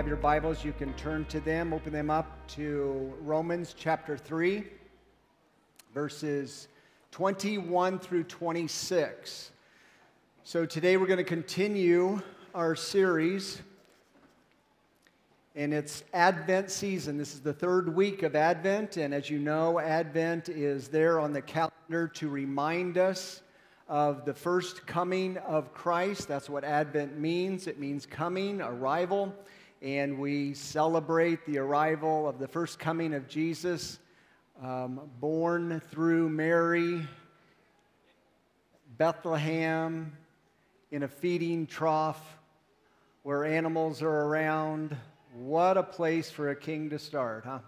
have your Bibles, you can turn to them, open them up to Romans chapter 3, verses 21 through 26. So today we're going to continue our series, and it's Advent season. This is the third week of Advent, and as you know, Advent is there on the calendar to remind us of the first coming of Christ. That's what Advent means. It means coming, arrival. And we celebrate the arrival of the first coming of Jesus, um, born through Mary, Bethlehem, in a feeding trough where animals are around. What a place for a king to start, huh?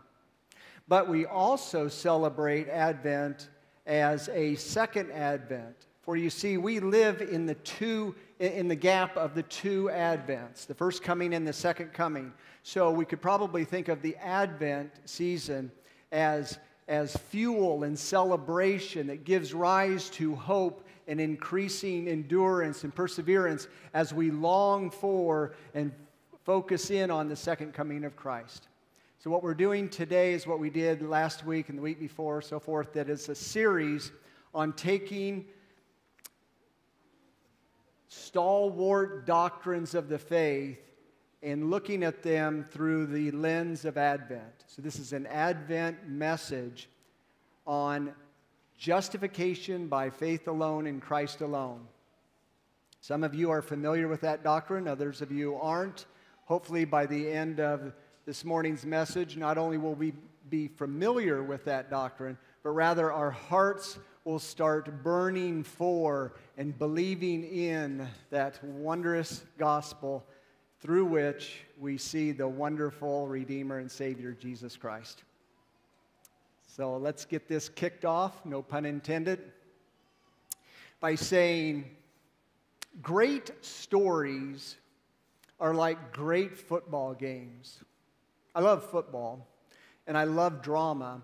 But we also celebrate Advent as a second Advent. For you see, we live in the two in the gap of the two advents, the first coming and the second coming. So we could probably think of the Advent season as, as fuel and celebration that gives rise to hope and increasing endurance and perseverance as we long for and focus in on the second coming of Christ. So, what we're doing today is what we did last week and the week before, so forth, that is a series on taking stalwart doctrines of the faith and looking at them through the lens of Advent. So, this is an Advent message on justification by faith alone in Christ alone. Some of you are familiar with that doctrine, others of you aren't. Hopefully, by the end of this morning's message, not only will we be familiar with that doctrine, but rather our hearts will start burning for and believing in that wondrous gospel through which we see the wonderful Redeemer and Savior, Jesus Christ. So let's get this kicked off, no pun intended, by saying great stories are like great football games. I love football and I love drama,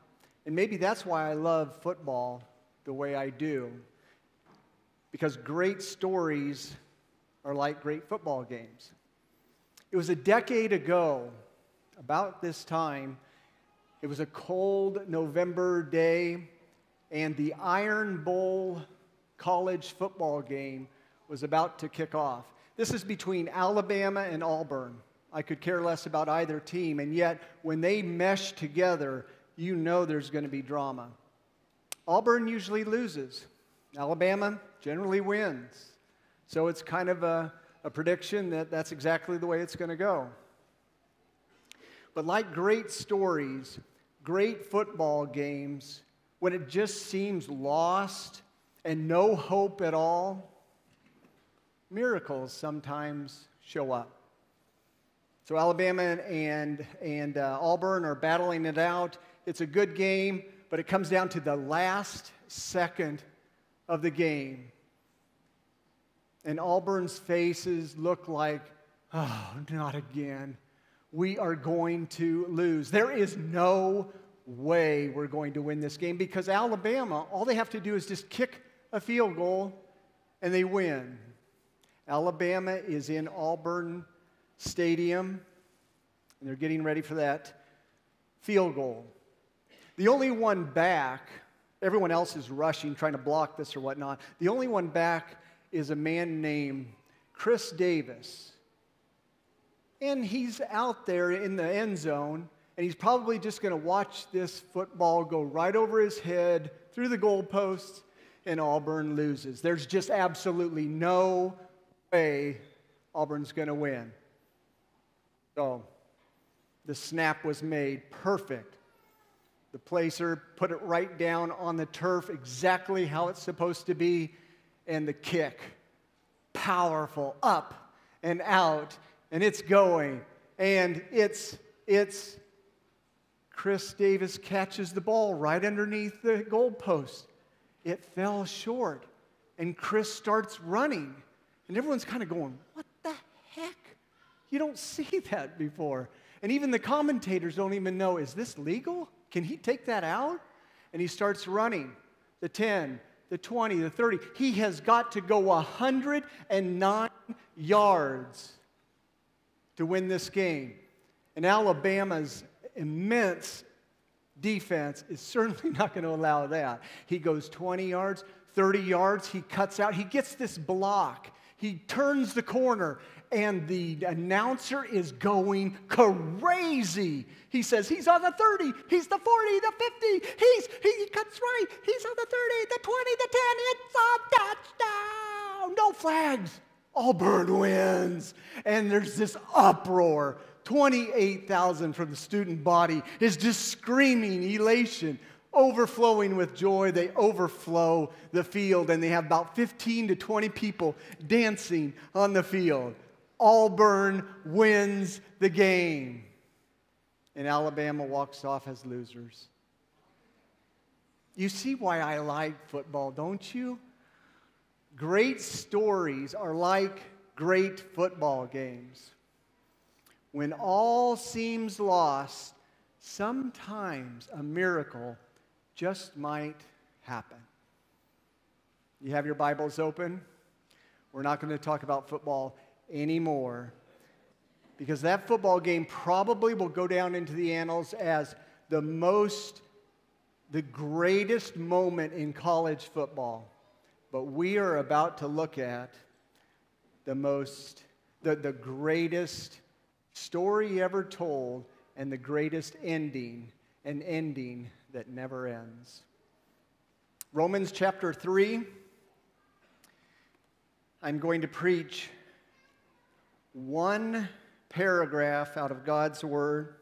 and maybe that's why I love football the way I do. Because great stories are like great football games. It was a decade ago, about this time, it was a cold November day, and the Iron Bowl college football game was about to kick off. This is between Alabama and Auburn. I could care less about either team, and yet when they meshed together, you know there's going to be drama. Auburn usually loses. Alabama generally wins. So it's kind of a, a prediction that that's exactly the way it's going to go. But like great stories, great football games, when it just seems lost and no hope at all, miracles sometimes show up. So Alabama and, and uh, Auburn are battling it out. It's a good game but it comes down to the last second of the game. And Auburn's faces look like, oh, not again. We are going to lose. There is no way we're going to win this game because Alabama, all they have to do is just kick a field goal and they win. Alabama is in Auburn Stadium and they're getting ready for that field goal. The only one back, everyone else is rushing, trying to block this or whatnot. The only one back is a man named Chris Davis. And he's out there in the end zone, and he's probably just going to watch this football go right over his head through the goalposts, and Auburn loses. There's just absolutely no way Auburn's going to win. So the snap was made perfect. The placer put it right down on the turf exactly how it's supposed to be, and the kick, powerful, up and out, and it's going, and it's it's Chris Davis catches the ball right underneath the goalpost. It fell short, and Chris starts running, and everyone's kind of going, "What the heck? You don't see that before." And even the commentators don't even know, is this legal? Can he take that out? And he starts running the 10, the 20, the 30. He has got to go 109 yards to win this game. And Alabama's immense defense is certainly not going to allow that. He goes 20 yards, 30 yards, he cuts out, he gets this block, he turns the corner, and the announcer is going crazy. He says, He's on the 30, he's the 40, the 50, he's, he cuts right, he's on the 30, the 20, the 10, it's a touchdown. No flags. Auburn wins. And there's this uproar. 28,000 from the student body is just screaming elation overflowing with joy. They overflow the field, and they have about 15 to 20 people dancing on the field. Auburn wins the game. And Alabama walks off as losers. You see why I like football, don't you? Great stories are like great football games. When all seems lost, sometimes a miracle just might happen. You have your Bibles open? We're not going to talk about football anymore because that football game probably will go down into the annals as the most, the greatest moment in college football. But we are about to look at the most, the, the greatest story ever told and the greatest ending, an ending that never ends. Romans chapter 3. I'm going to preach one paragraph out of God's Word.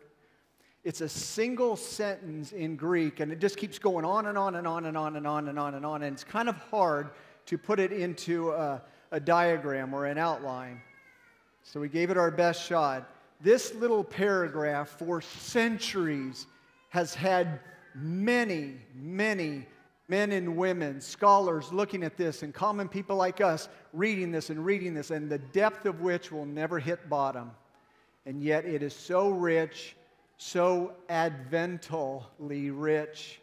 It's a single sentence in Greek, and it just keeps going on and on and on and on and on and on and on. And it's kind of hard to put it into a, a diagram or an outline. So we gave it our best shot. This little paragraph, for centuries, has had many, many men and women, scholars looking at this, and common people like us reading this and reading this, and the depth of which will never hit bottom. And yet it is so rich, so adventally rich,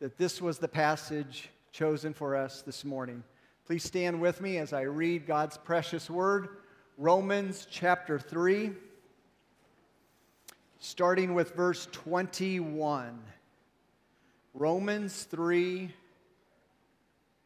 that this was the passage chosen for us this morning. Please stand with me as I read God's precious word, Romans chapter 3, starting with verse 21. Romans 3,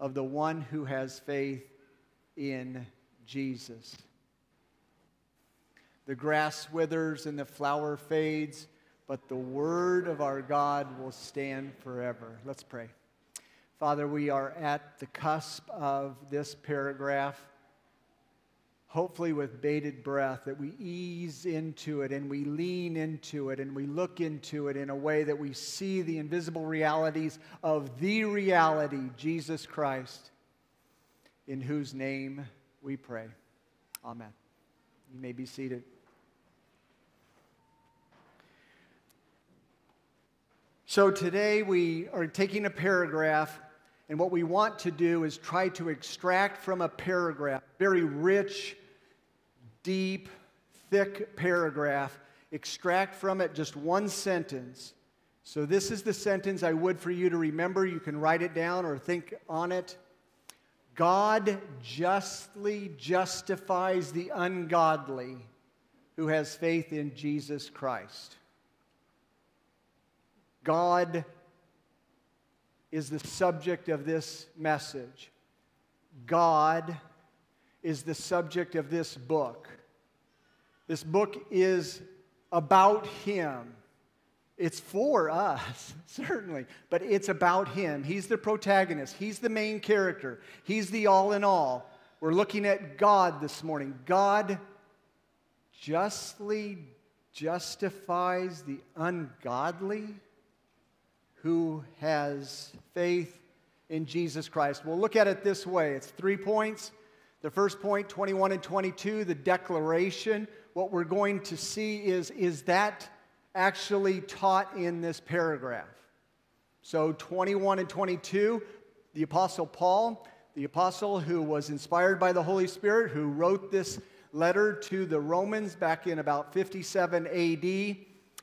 of the one who has faith in Jesus. The grass withers and the flower fades, but the word of our God will stand forever. Let's pray. Father, we are at the cusp of this paragraph hopefully with bated breath, that we ease into it and we lean into it and we look into it in a way that we see the invisible realities of the reality, Jesus Christ, in whose name we pray. Amen. You may be seated. So today we are taking a paragraph and what we want to do is try to extract from a paragraph, very rich, deep, thick paragraph, extract from it just one sentence. So, this is the sentence I would for you to remember. You can write it down or think on it. God justly justifies the ungodly who has faith in Jesus Christ. God is the subject of this message. God is the subject of this book. This book is about Him. It's for us, certainly, but it's about him. He's the protagonist, he's the main character, he's the all in all. We're looking at God this morning. God justly justifies the ungodly who has faith in Jesus Christ. We'll look at it this way it's three points. The first point, 21 and 22, the declaration. What we're going to see is, is that actually taught in this paragraph. So, 21 and 22, the Apostle Paul, the apostle who was inspired by the Holy Spirit, who wrote this letter to the Romans back in about 57 AD,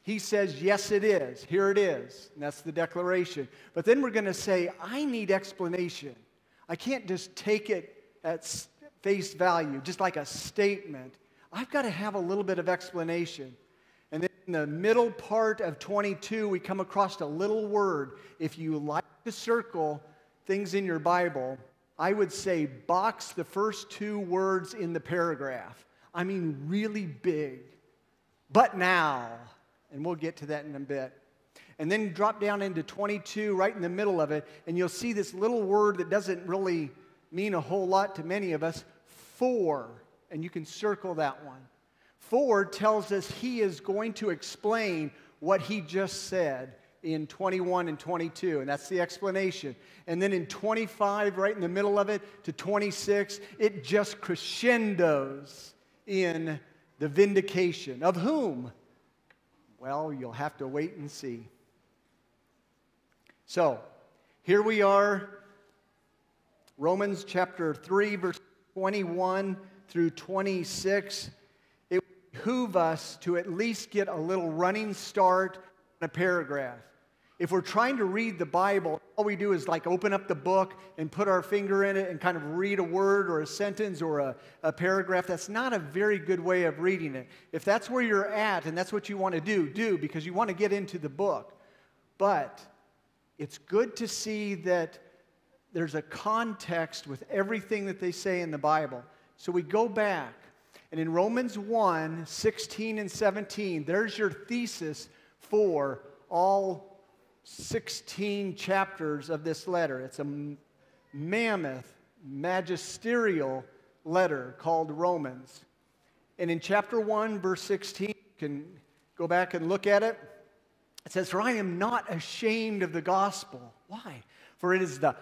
he says, Yes, it is. Here it is. And that's the declaration. But then we're going to say, I need explanation. I can't just take it at face value, just like a statement. I've got to have a little bit of explanation. And then in the middle part of 22, we come across a little word. If you like to circle things in your Bible, I would say box the first two words in the paragraph. I mean, really big. But now, and we'll get to that in a bit. And then drop down into 22, right in the middle of it, and you'll see this little word that doesn't really mean a whole lot to many of us for, And you can circle that one. For tells us he is going to explain what he just said in 21 and 22, and that's the explanation. And then in 25, right in the middle of it, to 26, it just crescendos in the vindication. Of whom? Well, you'll have to wait and see. So, here we are, Romans chapter 3, verse 21 through 26 behoove us to at least get a little running start in a paragraph. If we're trying to read the Bible, all we do is like open up the book and put our finger in it and kind of read a word or a sentence or a, a paragraph. That's not a very good way of reading it. If that's where you're at and that's what you want to do, do because you want to get into the book. But it's good to see that there's a context with everything that they say in the Bible. So we go back and in Romans 1 16 and 17, there's your thesis for all 16 chapters of this letter. It's a mammoth, magisterial letter called Romans. And in chapter 1, verse 16, you can go back and look at it. It says, For I am not ashamed of the gospel. Why? For it is the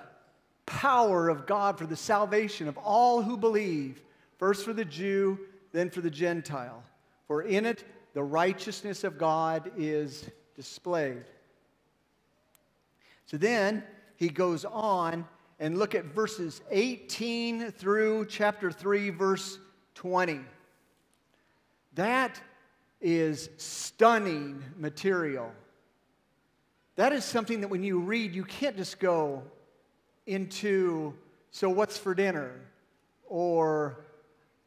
power of God for the salvation of all who believe, first for the Jew then for the Gentile. For in it the righteousness of God is displayed. So then he goes on and look at verses 18 through chapter 3, verse 20. That is stunning material. That is something that when you read, you can't just go into, so what's for dinner? Or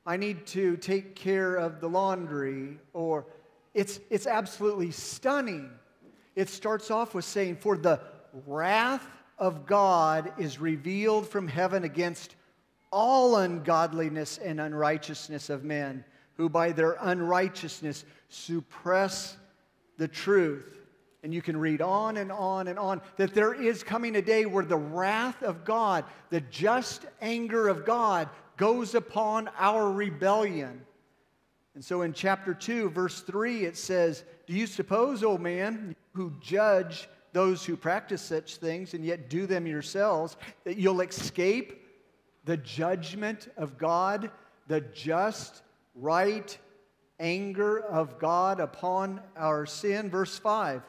I need to take care of the laundry, or it's, it's absolutely stunning. It starts off with saying, For the wrath of God is revealed from heaven against all ungodliness and unrighteousness of men, who by their unrighteousness suppress the truth. And you can read on and on and on that there is coming a day where the wrath of God, the just anger of God, goes upon our rebellion. And so in chapter 2, verse 3, it says, Do you suppose, O man, who judge those who practice such things and yet do them yourselves, that you'll escape the judgment of God, the just, right anger of God upon our sin? Verse 5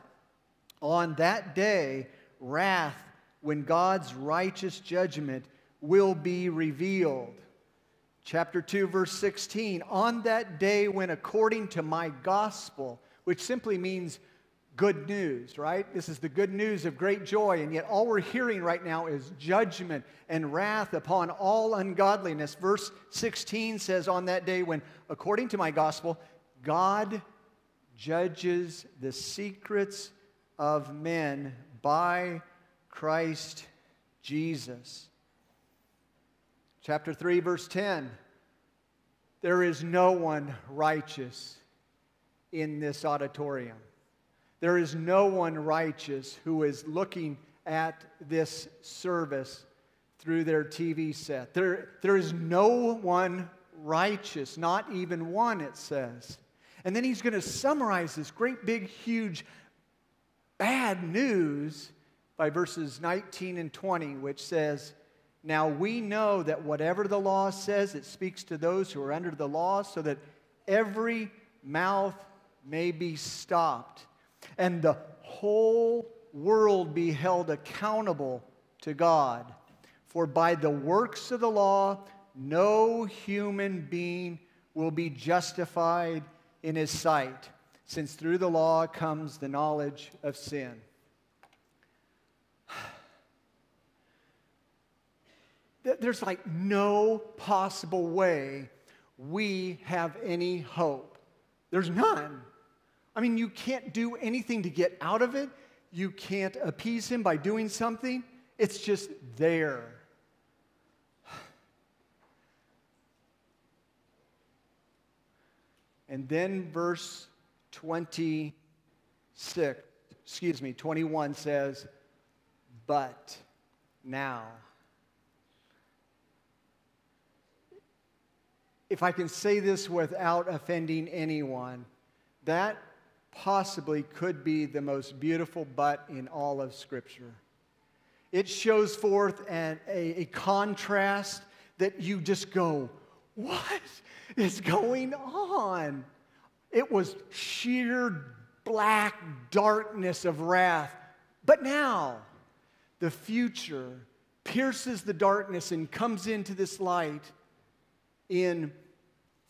On that day, wrath, when God's righteous judgment will be revealed chapter 2, verse 16. On that day when, according to my gospel, which simply means good news, right? This is the good news of great joy, and yet all we're hearing right now is judgment and wrath upon all ungodliness. Verse 16 says, On that day when, according to my gospel, God judges the secrets of men by Christ Jesus. Chapter 3, verse 10 There is no one righteous in this auditorium. There is no one righteous who is looking at this service through their TV set. There, there is no one righteous, not even one, it says. And then he's going to summarize this great, big, huge, bad news by verses 19 and 20, which says, Now we know that whatever the law says, it speaks to those who are under the law, so that every mouth may be stopped, and the whole world be held accountable to God. For by the works of the law, no human being will be justified in his sight, since through the law comes the knowledge of sin. There's like no possible way we have any hope. There's none. I mean, you can't do anything to get out of it. You can't appease him by doing something. It's just there. And then verse 26, excuse me, 21 says, But now. If I can say this without offending anyone, that possibly could be the most beautiful but in all of Scripture. It shows forth an, a, a contrast that you just go, What is going on? It was sheer black darkness of wrath. But now, the future pierces the darkness and comes into this light in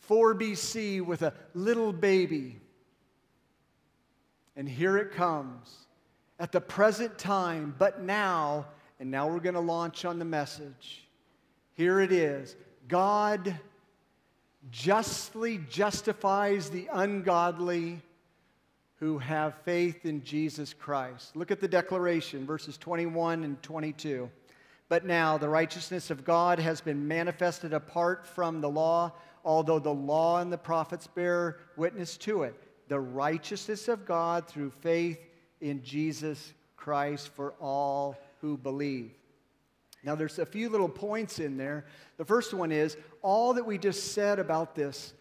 4 BC with a little baby. And here it comes at the present time, but now, and now we're going to launch on the message. Here it is God justly justifies the ungodly who have faith in Jesus Christ. Look at the declaration, verses 21 and 22. But now the righteousness of God has been manifested apart from the law, although the law and the prophets bear witness to it. The righteousness of God through faith in Jesus Christ for all who believe. Now, there's a few little points in there. The first one is all that we just said about this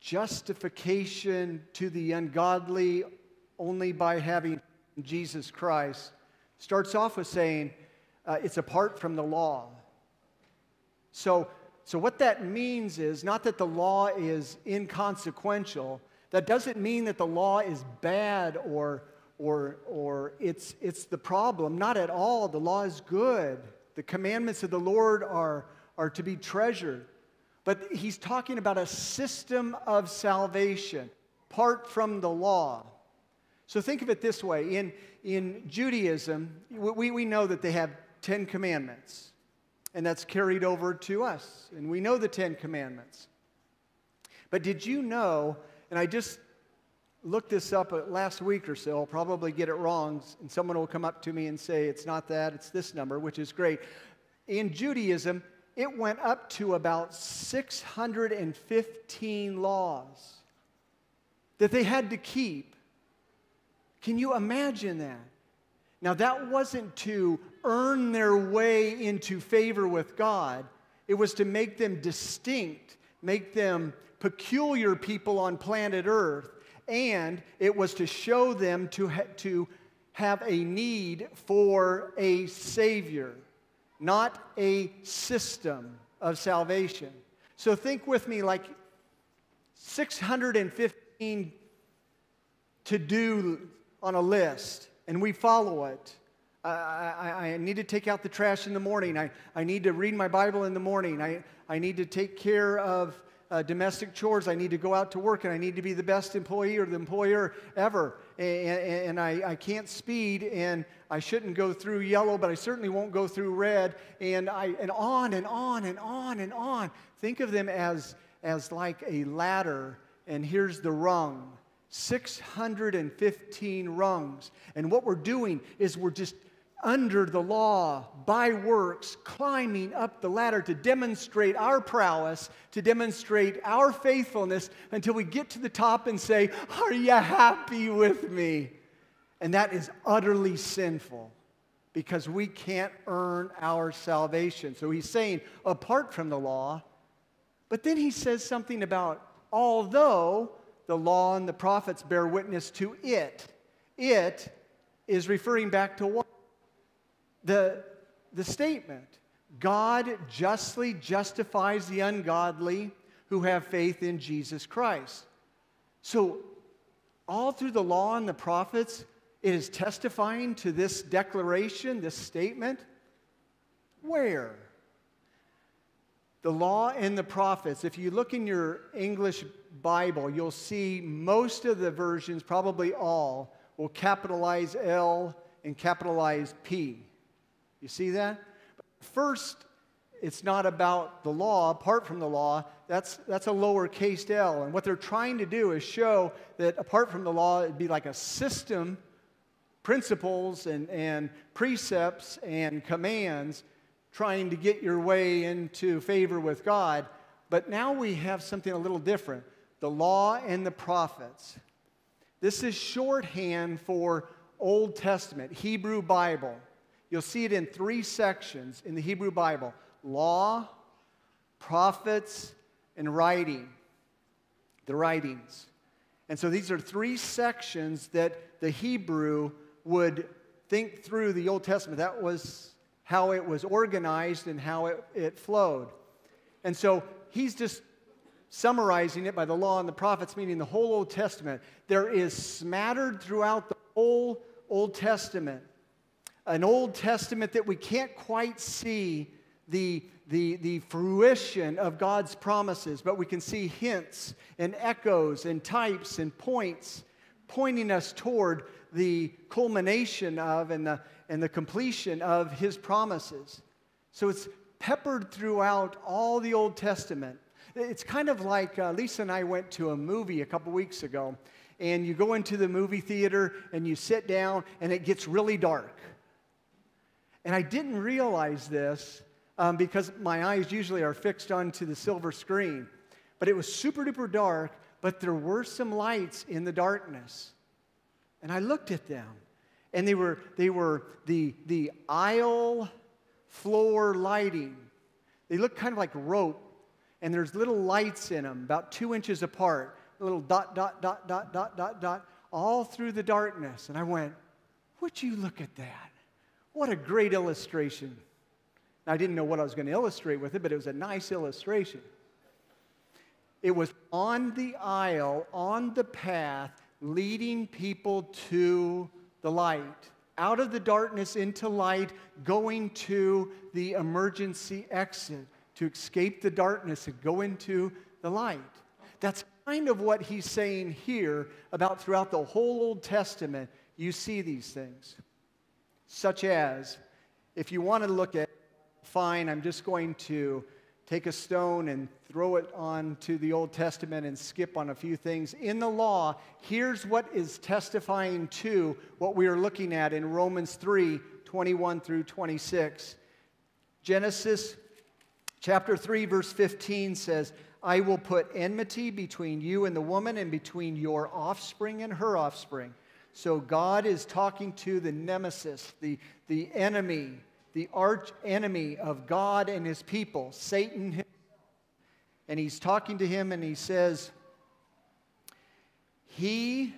justification to the ungodly only by having Jesus Christ starts off with saying uh, it's apart from the law. So, so, what that means is not that the law is inconsequential, that doesn't mean that the law is bad or or, or it's, it's the problem. Not at all. The law is good. The commandments of the Lord are, are to be treasured. But he's talking about a system of salvation apart from the law. So think of it this way in, in Judaism, we, we know that they have 10 commandments, and that's carried over to us. And we know the 10 commandments. But did you know, and I just looked this up uh, last week or so. I'll probably get it wrong, and someone will come up to me and say, it's not that, it's this number, which is great. In Judaism, it went up to about 615 laws that they had to keep. Can you imagine that? Now, that wasn't to earn their way into favor with God, it was to make them distinct, make them peculiar people on planet Earth and it was to show them to, ha- to have a need for a Savior, not a system of salvation. So think with me like 615 to do on a list, and we follow it. I, I, I, need to take out the trash in the morning. I, I need to read my Bible in the morning. I, I need to take care of uh, domestic chores. I need to go out to work and I need to be the best employee or the employer ever. And, and I, I can't speed and I shouldn't go through yellow, but I certainly won't go through red. And, I, and on and on and on and on. Think of them as, as like a ladder, and here's the rung 615 rungs. And what we're doing is we're just under the law by works, climbing up the ladder to demonstrate our prowess, to demonstrate our faithfulness until we get to the top and say, Are you happy with me? And that is utterly sinful because we can't earn our salvation. So he's saying, apart from the law, but then he says something about, although the law and the prophets bear witness to it, it is referring back to what? The, the statement God justly justifies the ungodly who have faith in Jesus Christ. So, all through the law and the prophets, it is testifying to this declaration, this statement. Where? The law and the prophets. If you look in your English Bible, you'll see most of the versions, probably all, will capitalize L and capitalize P. You see that? First, it's not about the law, apart from the law. That's, that's a lowercase l. And what they're trying to do is show that apart from the law, it'd be like a system, principles and, and precepts and commands trying to get your way into favor with God. But now we have something a little different the law and the prophets. This is shorthand for Old Testament, Hebrew Bible. You'll see it in three sections in the Hebrew Bible law, prophets, and writing. The writings. And so these are three sections that the Hebrew would think through the Old Testament. That was how it was organized and how it, it flowed. And so he's just summarizing it by the law and the prophets, meaning the whole Old Testament. There is smattered throughout the whole Old Testament an Old Testament that we can't quite see the, the, the fruition of God's promises, but we can see hints and echoes and types and points pointing us toward the culmination of and the, and the completion of His promises. So it's peppered throughout all the Old Testament. It's kind of like uh, Lisa and I went to a movie a couple weeks ago, and you go into the movie theater and you sit down, and it gets really dark. And I didn't realize this um, because my eyes usually are fixed onto the silver screen. But it was super duper dark, but there were some lights in the darkness. And I looked at them, and they were, they were the, the aisle floor lighting. They looked kind of like rope, and there's little lights in them, about two inches apart, little dot, dot, dot, dot, dot, dot, dot, all through the darkness. And I went, Would you look at that? What a great illustration. I didn't know what I was going to illustrate with it, but it was a nice illustration. It was on the aisle, on the path, leading people to the light, out of the darkness into light, going to the emergency exit to escape the darkness and go into the light. That's kind of what he's saying here about throughout the whole Old Testament. You see these things such as if you want to look at, fine, I'm just going to take a stone and throw it onto the Old Testament and skip on a few things. In the law, here's what is testifying to what we are looking at in Romans 3 21 through 26. Genesis chapter 3, verse 15 says, I will put enmity between you and the woman, and between your offspring and her offspring. So God is talking to the nemesis, the, the enemy, the arch enemy of God and his people, Satan. And he's talking to him and he says, He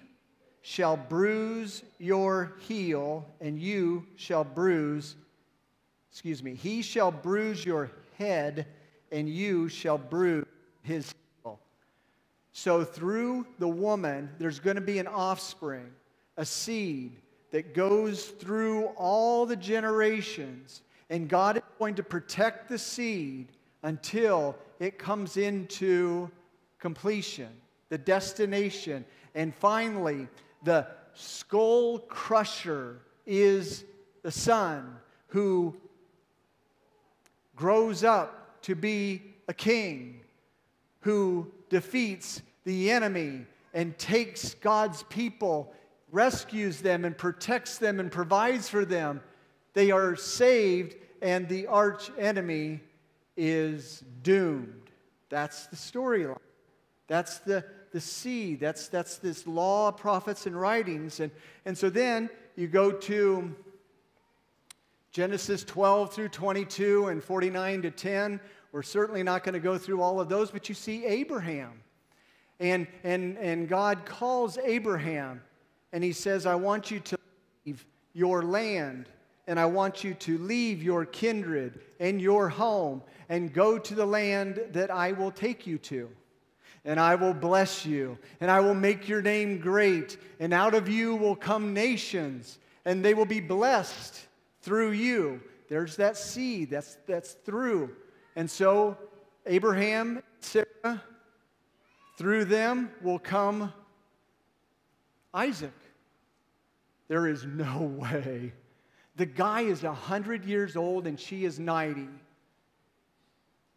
shall bruise your heel, and you shall bruise, excuse me, he shall bruise your head, and you shall bruise his heel. So through the woman, there's going to be an offspring a seed that goes through all the generations, and God is going to protect the seed until it comes into completion, the destination. And finally, the skull crusher is the son who grows up to be a king, who defeats the enemy and takes God's people rescues them and protects them and provides for them. they are saved, and the arch enemy is doomed. That's the storyline. That's the, the seed. That's, that's this law, prophets, and writings. And, and so then you go to Genesis 12 through 22 and 49 to 10. We're certainly not going to go through all of those, but you see Abraham. And, and, and God calls Abraham and he says, I want you to leave your land and I want you to leave your kindred and your home and go to the land that I will take you to. And I will bless you, and I will make your name great, and out of you will come nations, and they will be blessed through you. There's that seed, that's, that's through. And so, Abraham, Sarah, through them will come Isaac. There is no way. The guy is 100 years old and she is 90.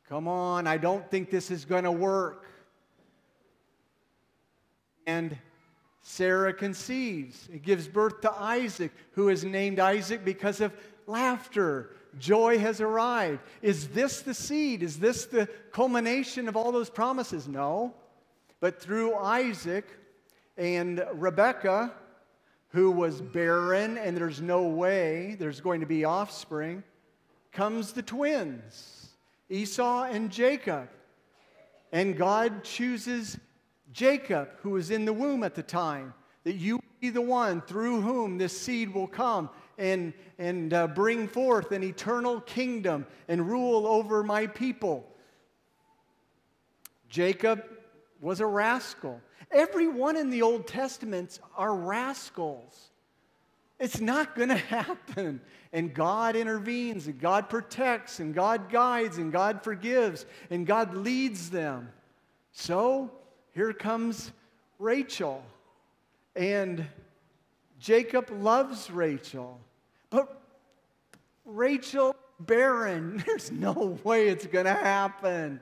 Come on, I don't think this is going to work. And Sarah conceives. It gives birth to Isaac, who is named Isaac because of laughter. Joy has arrived. Is this the seed? Is this the culmination of all those promises? No. But through Isaac and Rebecca, who was barren and there's no way there's going to be offspring, comes the twins, Esau and Jacob. And God chooses Jacob, who was in the womb at the time, that you be the one through whom this seed will come and, and uh, bring forth an eternal kingdom and rule over my people. Jacob was a rascal. Everyone in the Old Testament are rascals. It's not going to happen. And God intervenes, and God protects, and God guides, and God forgives, and God leads them. So here comes Rachel. And Jacob loves Rachel. But Rachel, barren, there's no way it's going to happen.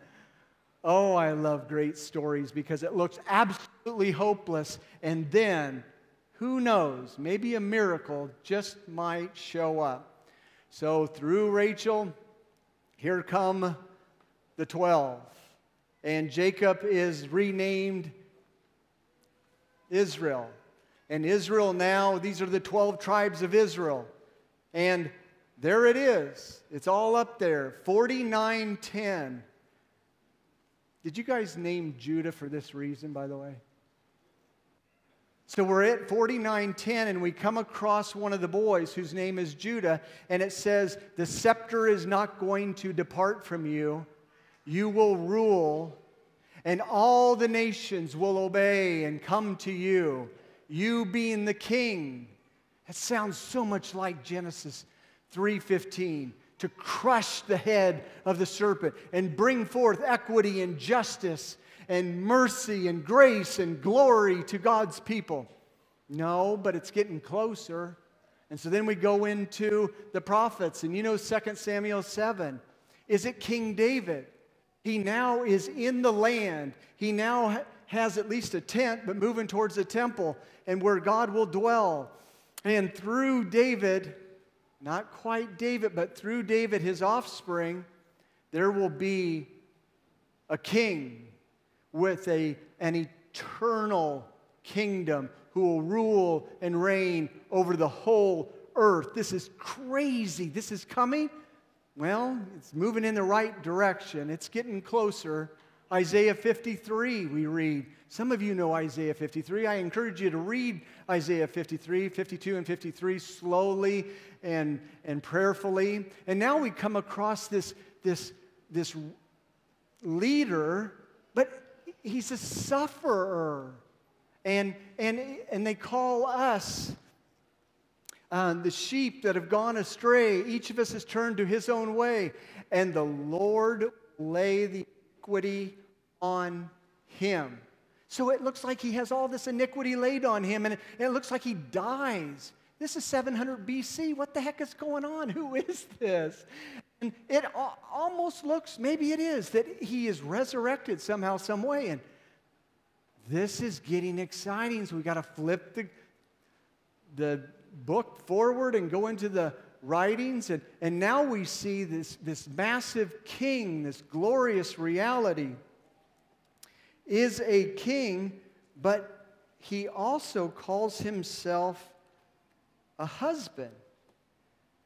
Oh, I love great stories because it looks absolutely hopeless. And then, who knows, maybe a miracle just might show up. So, through Rachel, here come the 12. And Jacob is renamed Israel. And Israel now, these are the 12 tribes of Israel. And there it is. It's all up there 4910. Did you guys name Judah for this reason, by the way? So we're at 4910, and we come across one of the boys whose name is Judah, and it says, The scepter is not going to depart from you. You will rule, and all the nations will obey and come to you, you being the king. That sounds so much like Genesis 3:15 to crush the head of the serpent and bring forth equity and justice and mercy and grace and glory to God's people. No, but it's getting closer. And so then we go into the prophets, and you know 2 Samuel 7. Is it King David? He now is in the land. He now has at least a tent, but moving towards the temple and where God will dwell. And through David, not quite David, but through David, his offspring, there will be a king with a, an eternal kingdom who will rule and reign over the whole earth. This is crazy. This is coming. Well, it's moving in the right direction. It's getting closer. Isaiah 53, we read. Some of you know Isaiah 53. I encourage you to read Isaiah 53, 52, and 53 slowly and, and prayerfully. And now we come across this, this, this leader, but he's a sufferer. And, and, and they call us uh, the sheep that have gone astray. Each of us has turned to his own way. And the Lord lay the iniquity on him. So it looks like he has all this iniquity laid on him, and it, looks like he dies. This is 700 BC. What the heck is going on? Who is this? And it almost looks, maybe it is, that he is resurrected somehow, some way. And this is getting exciting. So we got to flip the, the book forward and go into the writings. And, and now we see this, this massive king, this glorious reality, is a king, but he also calls himself a husband.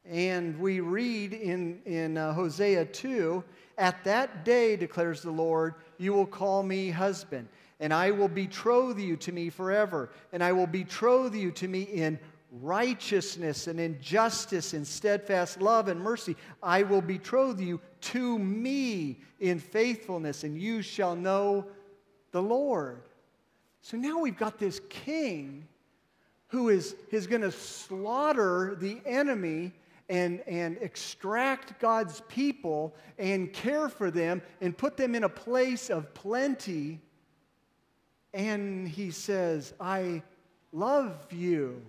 And we read in, in uh, Hosea 2 At that day, declares the Lord, you will call me husband, and I will betroth you to me forever, and I will betroth you to me in righteousness and in justice and steadfast love and mercy. I will betroth you to me in faithfulness, and you shall know the Lord. So now we've got this king who is, is going to slaughter the enemy and, and extract God's people and care for them and put them in a place of plenty. And he says, I love you.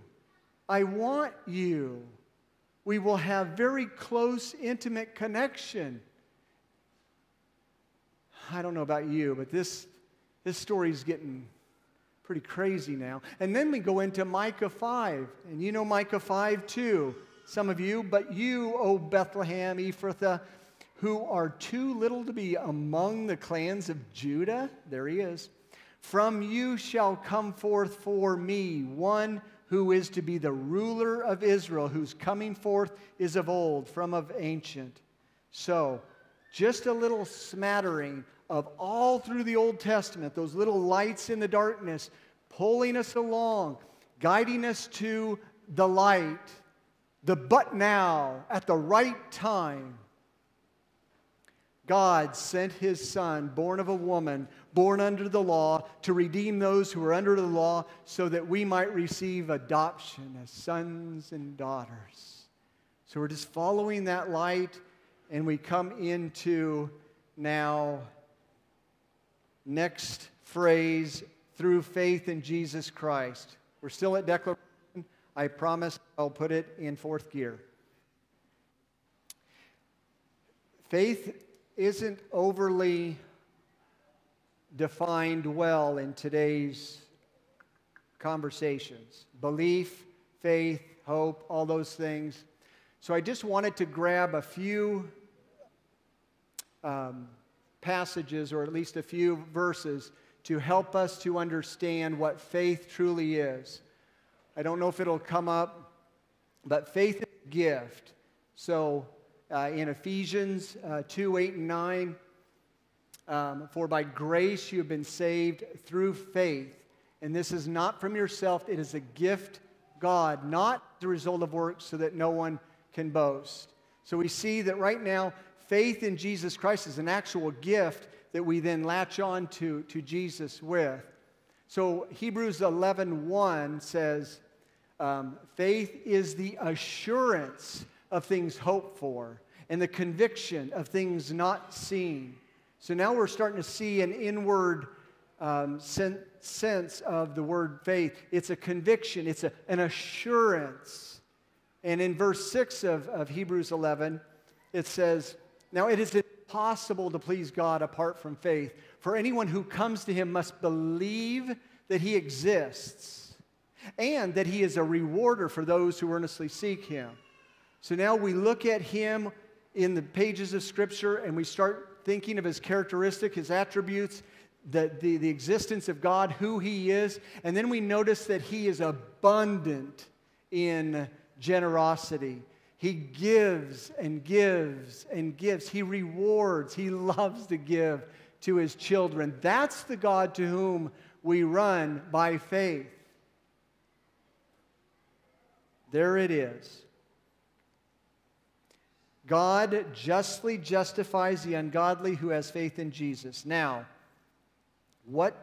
I want you. We will have very close, intimate connection. I don't know about you, but this, this story is getting pretty crazy now. And then we go into Micah 5. And you know Micah 5 too, some of you. But you, O Bethlehem, Ephrathah, who are too little to be among the clans of Judah, there he is. From you shall come forth for me one who is to be the ruler of Israel, whose coming forth is of old, from of ancient. So, just a little smattering of all through the Old Testament, those little lights in the darkness pulling us along, guiding us to the light, the but now, at the right time. God sent his son, born of a woman, born under the law, to redeem those who are under the law so that we might receive adoption as sons and daughters. So we're just following that light, and we come into now next phrase through faith in Jesus Christ. We're still at declaration. I promise I'll put it in fourth gear. Faith isn't overly defined well in today's conversations belief, faith, hope, all those things. So I just wanted to grab a few um, passages, or at least a few verses, to help us to understand what faith truly is. I don't know if it'll come up, but faith is a gift. So uh, in Ephesians uh, 2 8 and 9, um, for by grace you have been saved through faith. And this is not from yourself, it is a gift, God, not the result of works, so that no one can boast. So we see that right now, faith in Jesus Christ is an actual gift that we then latch on to, to Jesus with. So Hebrews 11 1 says, um, faith is the assurance of things hoped for and the conviction of things not seen. So now we're starting to see an inward um, sen- sense of the word faith. It's a conviction, it's a, an assurance. And in verse 6 of, of Hebrews 11, it says, Now it is impossible to please God apart from faith, for anyone who comes to him must believe that he exists and that he is a rewarder for those who earnestly seek him. So now we look at him in the pages of Scripture and we start thinking of his characteristic, his attributes, the, the, the existence of God, who he is, and then we notice that he is abundant in generosity. He gives and gives and gives. He rewards. He loves to give to his children. That's the God to whom we run by faith. There it is. God justly justifies the ungodly who has faith in Jesus. Now, what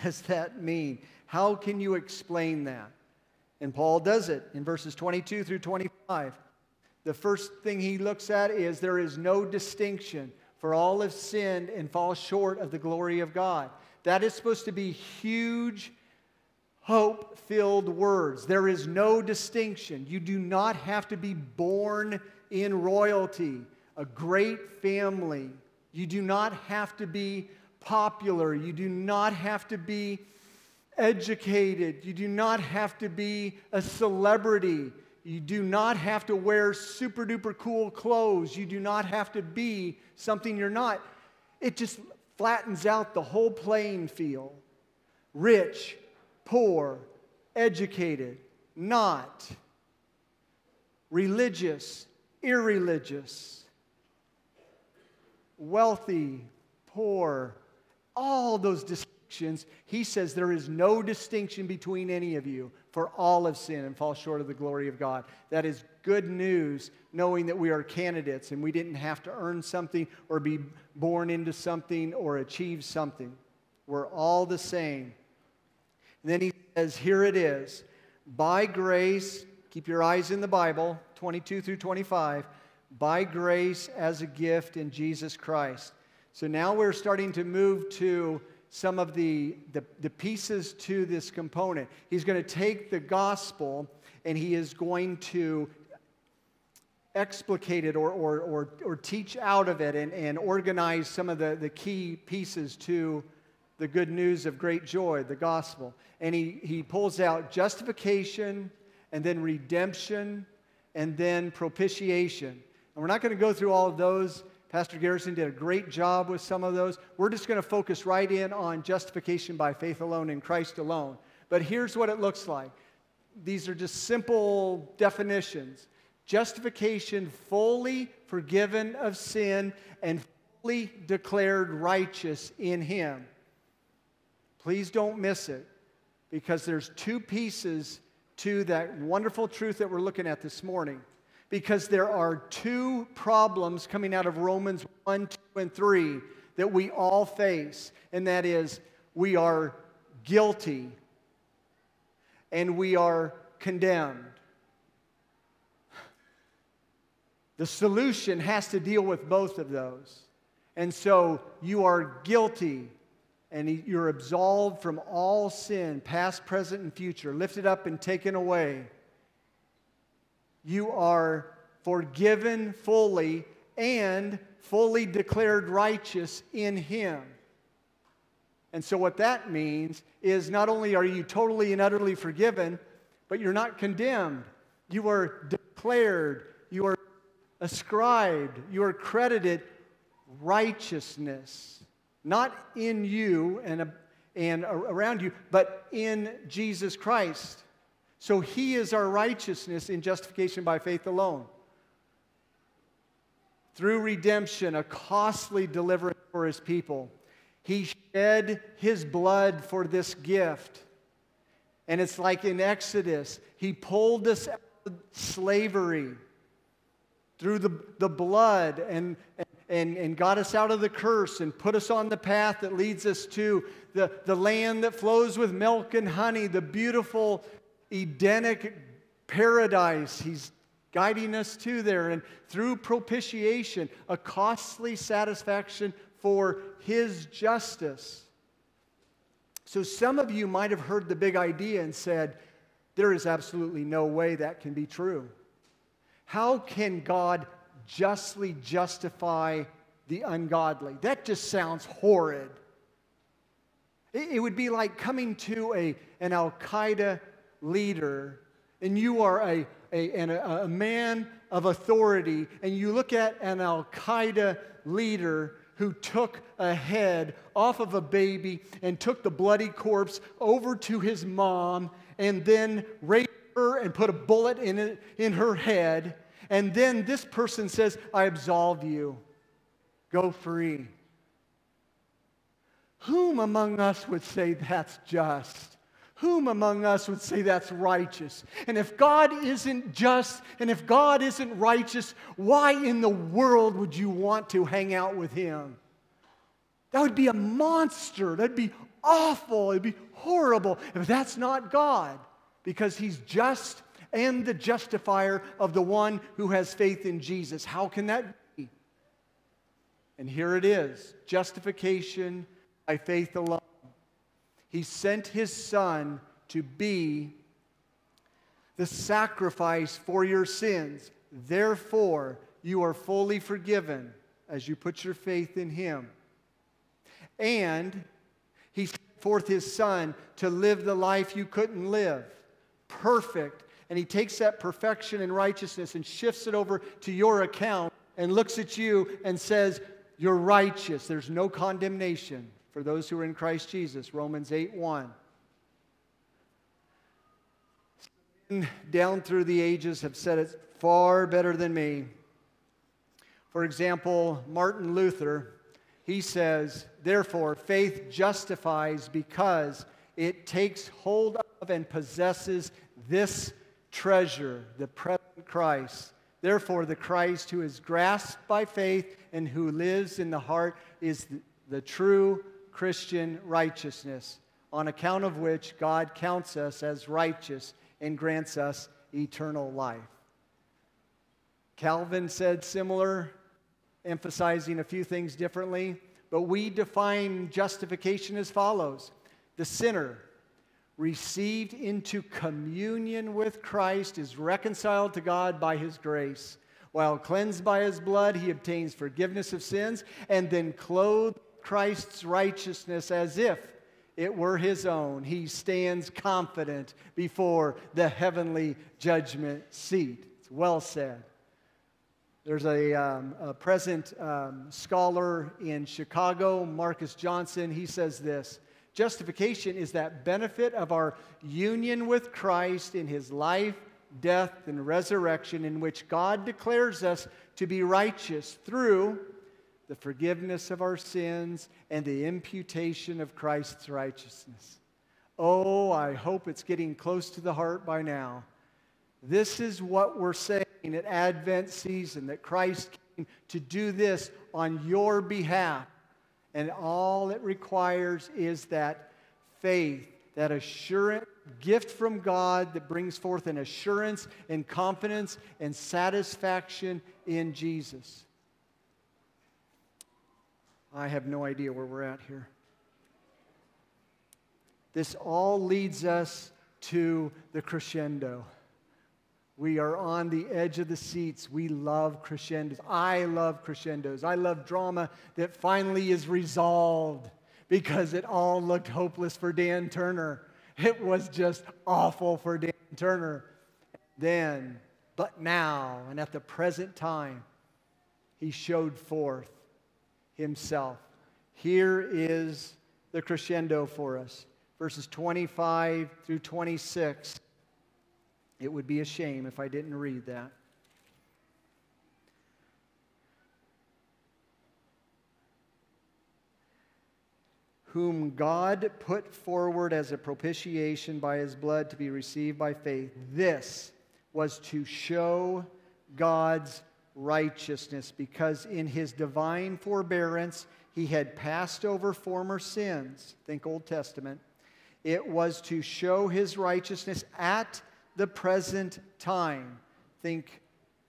does that mean? How can you explain that? And Paul does it in verses 22 through 25. The first thing he looks at is there is no distinction, for all have sinned and fall short of the glory of God. That is supposed to be huge, hope filled words. There is no distinction. You do not have to be born in royalty, a great family. You do not have to be popular. You do not have to be educated. You do not have to be a celebrity. You do not have to wear super duper cool clothes. You do not have to be something you're not. It just flattens out the whole playing field. Rich, poor, educated, not, religious, irreligious, wealthy, poor, all those distinctions. He says there is no distinction between any of you, for all have sinned and fall short of the glory of God. That is good news, knowing that we are candidates and we didn't have to earn something or be born into something or achieve something. We're all the same. And then he says, Here it is. By grace, keep your eyes in the Bible, 22 through 25. By grace as a gift in Jesus Christ. So now we're starting to move to some of the, the, the pieces to this component. He's going to take the gospel and he is going to explicate it or, or, or, or teach out of it and, and organize some of the, the key pieces to the good news of great joy, the gospel. And he, he pulls out justification and then redemption and then propitiation. And we're not going to go through all of those. Pastor Garrison did a great job with some of those. We're just going to focus right in on justification by faith alone in Christ alone. But here's what it looks like these are just simple definitions justification fully forgiven of sin and fully declared righteous in Him. Please don't miss it because there's two pieces to that wonderful truth that we're looking at this morning. Because there are two problems coming out of Romans 1, 2, and 3 that we all face, and that is we are guilty and we are condemned. The solution has to deal with both of those. And so you are guilty and you're absolved from all sin, past, present, and future, lifted up and taken away. You are forgiven fully and fully declared righteous in Him. And so, what that means is not only are you totally and utterly forgiven, but you're not condemned. You are declared, you are ascribed, you are credited righteousness not in you and, and around you, but in Jesus Christ. So he is our righteousness in justification by faith alone. Through redemption, a costly deliverance for his people. He shed his blood for this gift. And it's like in Exodus, he pulled us out of slavery through the, the blood and, and and, got us out of the curse and put us on the path that leads us to the, the land that flows with milk and honey, the beautiful Edenic paradise. He's guiding us to there. And through propitiation, a costly satisfaction for His justice. So some of you might have heard the big idea and said, there is absolutely no way that can be true. How can God justly justify the ungodly. That just sounds horrid. It, it would be like coming to a, an Al Qaeda leader, and you are a, a, an, a man of authority, and you look at an Al Qaeda leader who took a head off of a baby and took the bloody corpse over to his mom and then raped her and put a bullet in, it, in her head and then this person says, I absolve you. Go free. Whom among us would say that's just? Whom among us would say that's righteous? And if God isn't just and if God isn't righteous, why in the world would you want to hang out with Him? That would be a monster. That'd be awful. It'd be horrible if that's not God because He's just and the justifier of the one who has faith in Jesus. How can that be? And here it is justification by faith alone. He sent his son to be the sacrifice for your sins. Therefore, you are fully forgiven as you put your faith in him. And he sent forth his son to live the life you couldn't live perfect and he takes that perfection and righteousness and shifts it over to your account and looks at you and says, You're righteous. There's no condemnation for those who are in Christ Jesus. Romans 8 1. Down through the ages have said it far better than me. For example, Martin Luther, he says, Therefore, faith justifies because it takes hold of and possesses this treasure, the present Christ. Therefore, the Christ who is grasped by faith and who lives in the heart is the, the true Christian righteousness, on account of which God counts us as righteous and grants us eternal life. Calvin said similar, emphasizing a few things differently, but we define justification as follows The sinner received into communion with Christ is reconciled to God by his grace. While cleansed by his blood, he obtains forgiveness of sins and then clothed Christ's righteousness as if it were his own. He stands confident before the heavenly judgment seat. It's well said. There's a, um, a present um, scholar in Chicago, Marcus Johnson. He says this Justification is that benefit of our union with Christ in his life, death, and resurrection, in which God declares us to be righteous through the forgiveness of our sins and the imputation of Christ's righteousness. Oh, I hope it's getting close to the heart by now. This is what we're saying at Advent season that Christ came to do this on your behalf. And all it requires is that faith, that assurance, gift from God that brings forth an assurance and confidence and satisfaction in Jesus. I have no idea where we're at here. This all leads us to the crescendo. We are on the edge of the seats. We love crescendos. I love crescendos. I love drama that finally is resolved because it all looked hopeless for Dan Turner. It was just awful for Dan Turner. Then, but now, and at the present time, he showed forth himself. Here is the crescendo for us verses 25 through 26. It would be a shame if I didn't read that. Whom God put forward as a propitiation by his blood to be received by faith. This was to show God's righteousness, because in his divine forbearance he had passed over former sins. Think Old Testament. It was to show his righteousness at the present time. Think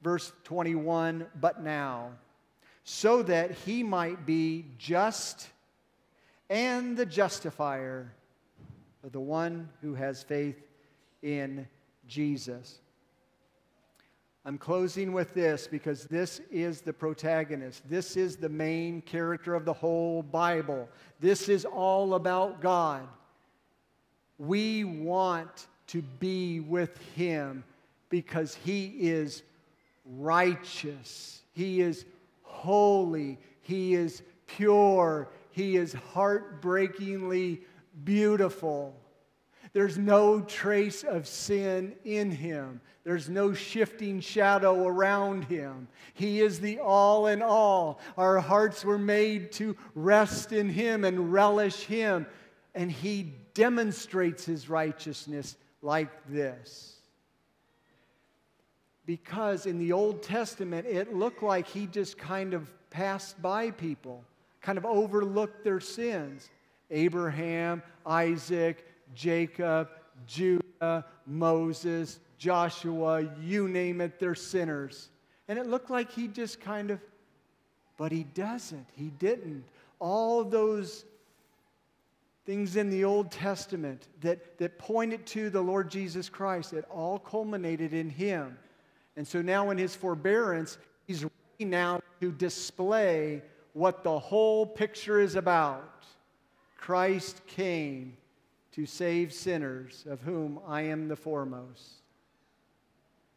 verse 21, but now, so that he might be just and the justifier of the one who has faith in Jesus. I'm closing with this because this is the protagonist. This is the main character of the whole Bible. This is all about God. We want to be with him because he is righteous, he is holy, he is pure, he is heartbreakingly beautiful. There's no trace of sin in him. There's no shifting shadow around him. He is the all in all. Our hearts were made to rest in him and relish him. And he demonstrates his righteousness like this. Because in the Old Testament, it looked like he just kind of passed by people, kind of overlooked their sins. Abraham, Isaac, Jacob, Judah, Moses, Joshua, you name it, they're sinners. And it looked like he just kind of, but he doesn't. He didn't. All those things in the Old Testament that, that pointed to the Lord Jesus Christ. It all culminated in him. And so now, in his forbearance, he's ready now to display what the whole picture is about. Christ came to save sinners, of whom I am the foremost.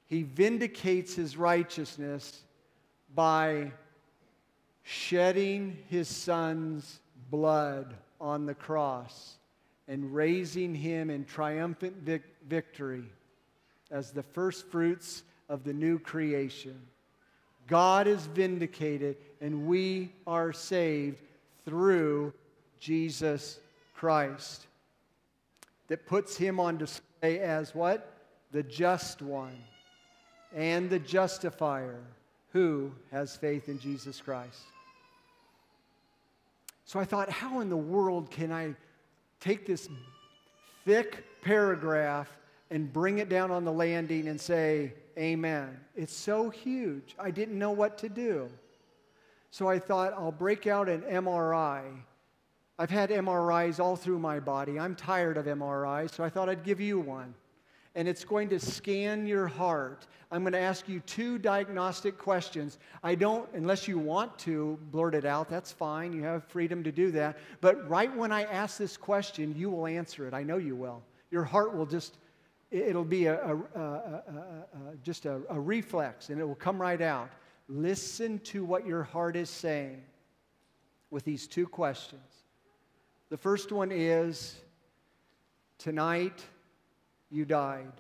He vindicates his righteousness by shedding his son's blood on the cross and raising him in triumphant vic- victory as the first fruits of the new creation. God is vindicated and we are saved through Jesus Christ. That puts him on display as what? The just one and the justifier who has faith in Jesus Christ. So I thought, how in the world can I take this thick paragraph and bring it down on the landing and say, Amen? It's so huge. I didn't know what to do. So I thought, I'll break out an MRI. I've had MRIs all through my body. I'm tired of MRIs, so I thought I'd give you one and it's going to scan your heart. I'm going to ask you two diagnostic questions. I don't, unless you want to blurt it out, that's fine. You have freedom to do that. But right when I ask this question, you will answer it. I know you will. Your heart will just, it'll be a, a, a, a just a, a reflex and it will come right out. Listen to what your heart is saying with these two questions. The first one is tonight, you died.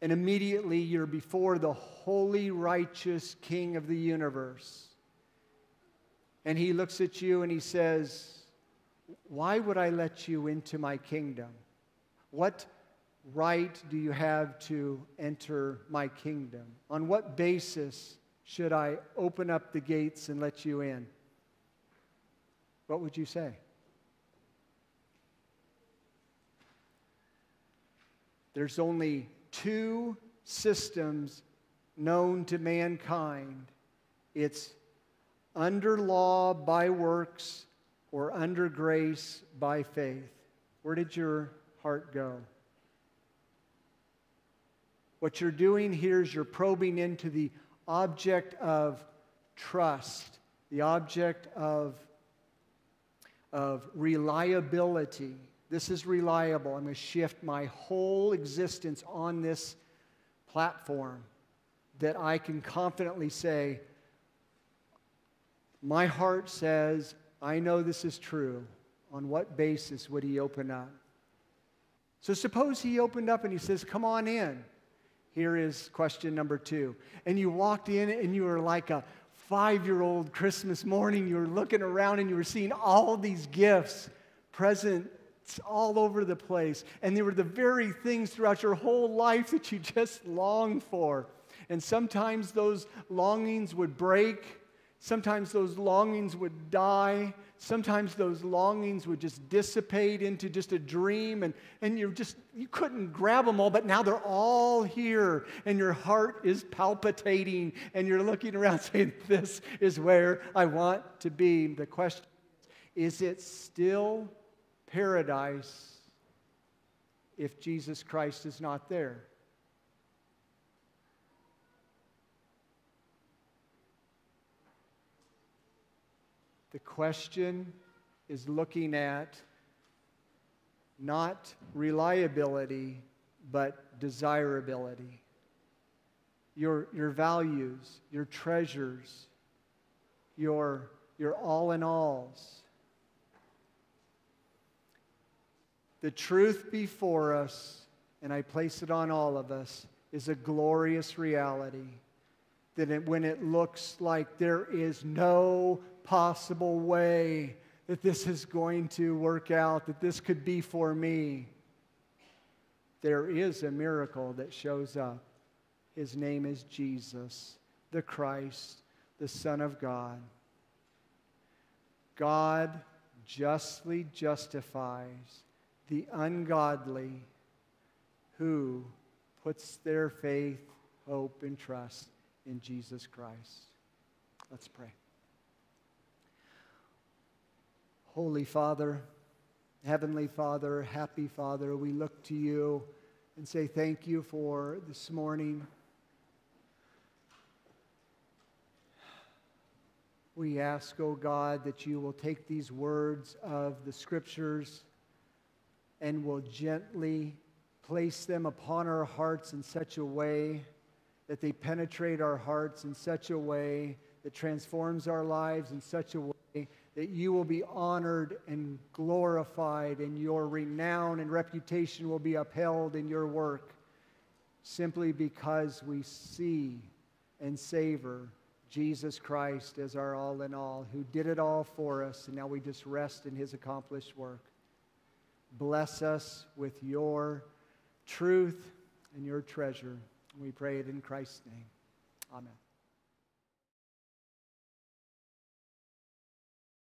And immediately you're before the holy, righteous King of the universe. And he looks at you and he says, Why would I let you into my kingdom? What right do you have to enter my kingdom? On what basis should I open up the gates and let you in? What would you say? There's only two systems known to mankind it's under law by works or under grace by faith. Where did your heart go? What you're doing here is you're probing into the object of trust, the object of, of reliability. This is reliable. I'm going to shift my whole existence on this platform that I can confidently say, my heart says, I know this is true. On what basis would he open up? So suppose he opened up and he says, Come on in. Here is question number two. And you walked in and you were like a five year old Christmas morning. You were looking around and you were seeing all these gifts present all over the place. And they were the very things throughout your whole life that you just longed for. And sometimes those longings would break. Sometimes those longings would die. Sometimes those longings would just dissipate into just a dream and, and you just you couldn't grab them all, but now they're all here and your heart is palpitating and you're looking around saying, This is where I want to be. The question is, is it still paradise if Jesus Christ is not there? The question is looking at not reliability, but desirability. Your, your values, your treasures, your, your all in alls. The truth before us, and I place it on all of us, is a glorious reality. That it, when it looks like there is no possible way that this is going to work out, that this could be for me, there is a miracle that shows up. His name is Jesus, the Christ, the Son of God. God justly justifies the ungodly who puts their faith, hope, and trust in Jesus Christ. Let's pray. Holy Father, Heavenly Father, Happy Father, we look to you and say thank you for this morning. We ask, O oh God, that you will take these words of the Scriptures and will gently place them upon our hearts in such a way that they penetrate our hearts in such a way that transforms our lives in such a way that you will be honored and glorified, and your renown and reputation will be upheld in your work simply because we see and savor Jesus Christ as our all in all, who did it all for us, and now we just rest in his accomplished work. Bless us with your truth and your treasure. We pray it in Christ's name. Amen.